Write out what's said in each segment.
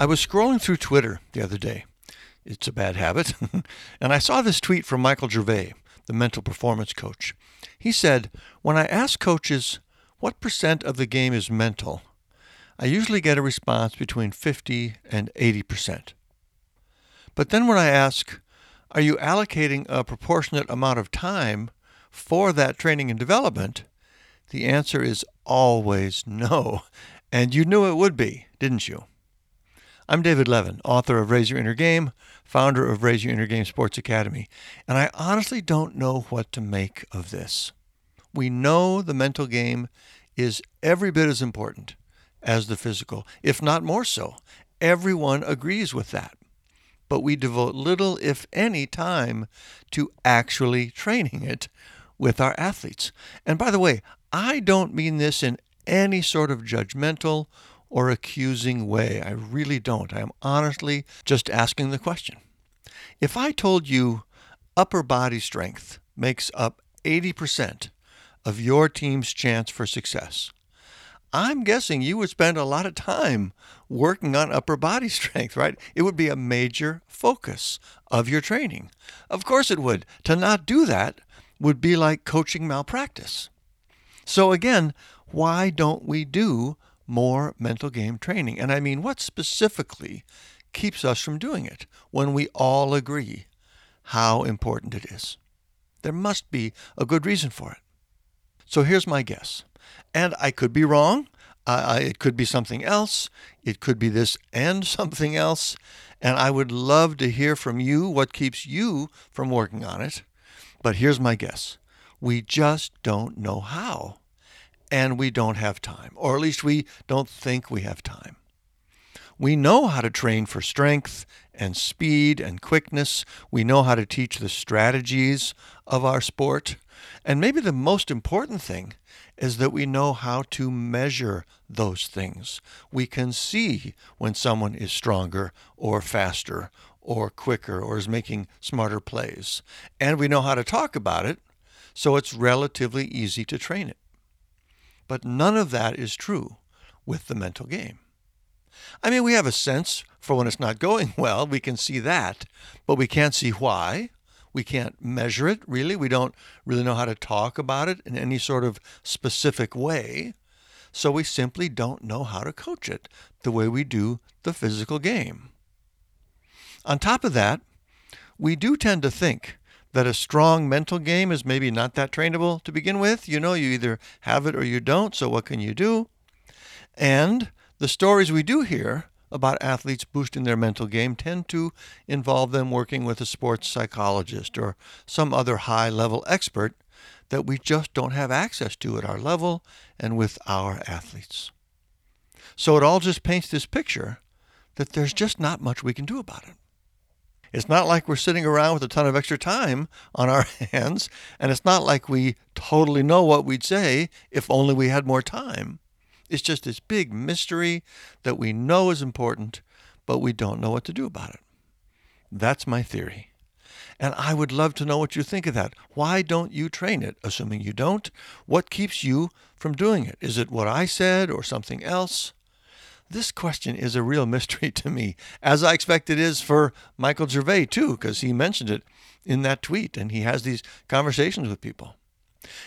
I was scrolling through Twitter the other day. It's a bad habit. and I saw this tweet from Michael Gervais, the mental performance coach. He said, When I ask coaches what percent of the game is mental, I usually get a response between 50 and 80 percent. But then when I ask, are you allocating a proportionate amount of time for that training and development? The answer is always no. And you knew it would be, didn't you? I'm David Levin, author of Raise Your Inner Game, founder of Raise Your Inner Game Sports Academy, and I honestly don't know what to make of this. We know the mental game is every bit as important as the physical, if not more so. Everyone agrees with that but we devote little, if any, time to actually training it with our athletes. And by the way, I don't mean this in any sort of judgmental or accusing way. I really don't. I am honestly just asking the question. If I told you upper body strength makes up 80% of your team's chance for success, I'm guessing you would spend a lot of time working on upper body strength, right? It would be a major focus of your training. Of course it would. To not do that would be like coaching malpractice. So again, why don't we do more mental game training? And I mean, what specifically keeps us from doing it when we all agree how important it is? There must be a good reason for it. So here's my guess. And I could be wrong. It could be something else. It could be this and something else. And I would love to hear from you what keeps you from working on it. But here's my guess we just don't know how. And we don't have time, or at least we don't think we have time. We know how to train for strength and speed and quickness. We know how to teach the strategies of our sport. And maybe the most important thing is that we know how to measure those things. We can see when someone is stronger or faster or quicker or is making smarter plays. And we know how to talk about it, so it's relatively easy to train it. But none of that is true with the mental game. I mean, we have a sense for when it's not going well, we can see that, but we can't see why we can't measure it, really. We don't really know how to talk about it in any sort of specific way. So we simply don't know how to coach it the way we do the physical game. On top of that, we do tend to think that a strong mental game is maybe not that trainable to begin with. You know, you either have it or you don't, so what can you do? And the stories we do hear about athletes boosting their mental game tend to involve them working with a sports psychologist or some other high level expert that we just don't have access to at our level and with our athletes. So it all just paints this picture that there's just not much we can do about it. It's not like we're sitting around with a ton of extra time on our hands, and it's not like we totally know what we'd say if only we had more time. It's just this big mystery that we know is important, but we don't know what to do about it. That's my theory. And I would love to know what you think of that. Why don't you train it? Assuming you don't, what keeps you from doing it? Is it what I said or something else? This question is a real mystery to me, as I expect it is for Michael Gervais too, because he mentioned it in that tweet and he has these conversations with people.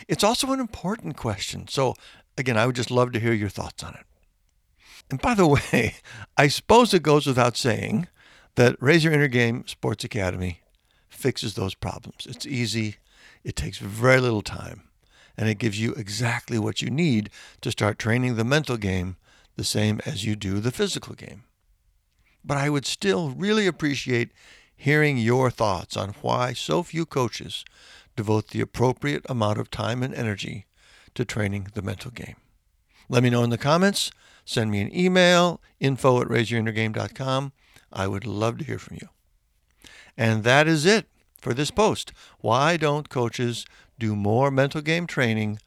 It's also an important question. So Again, I would just love to hear your thoughts on it. And by the way, I suppose it goes without saying that Raise Your Inner Game Sports Academy fixes those problems. It's easy, it takes very little time, and it gives you exactly what you need to start training the mental game the same as you do the physical game. But I would still really appreciate hearing your thoughts on why so few coaches devote the appropriate amount of time and energy to training the mental game. Let me know in the comments. Send me an email, info at raiseyourinnergame.com. I would love to hear from you. And that is it for this post. Why don't coaches do more mental game training?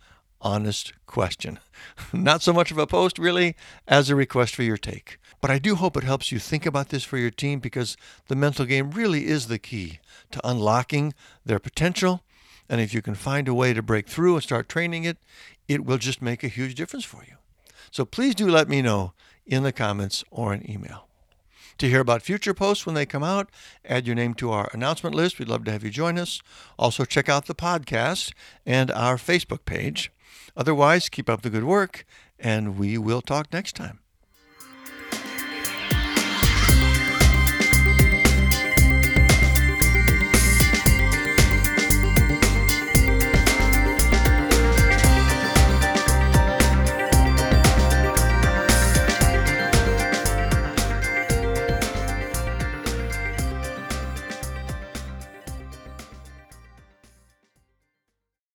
honest question. Not so much of a post, really, as a request for your take. But I do hope it helps you think about this for your team because the mental game really is the key to unlocking their potential. And if you can find a way to break through and start training it, it will just make a huge difference for you. So please do let me know in the comments or an email. To hear about future posts when they come out, add your name to our announcement list. We'd love to have you join us. Also, check out the podcast and our Facebook page. Otherwise, keep up the good work, and we will talk next time.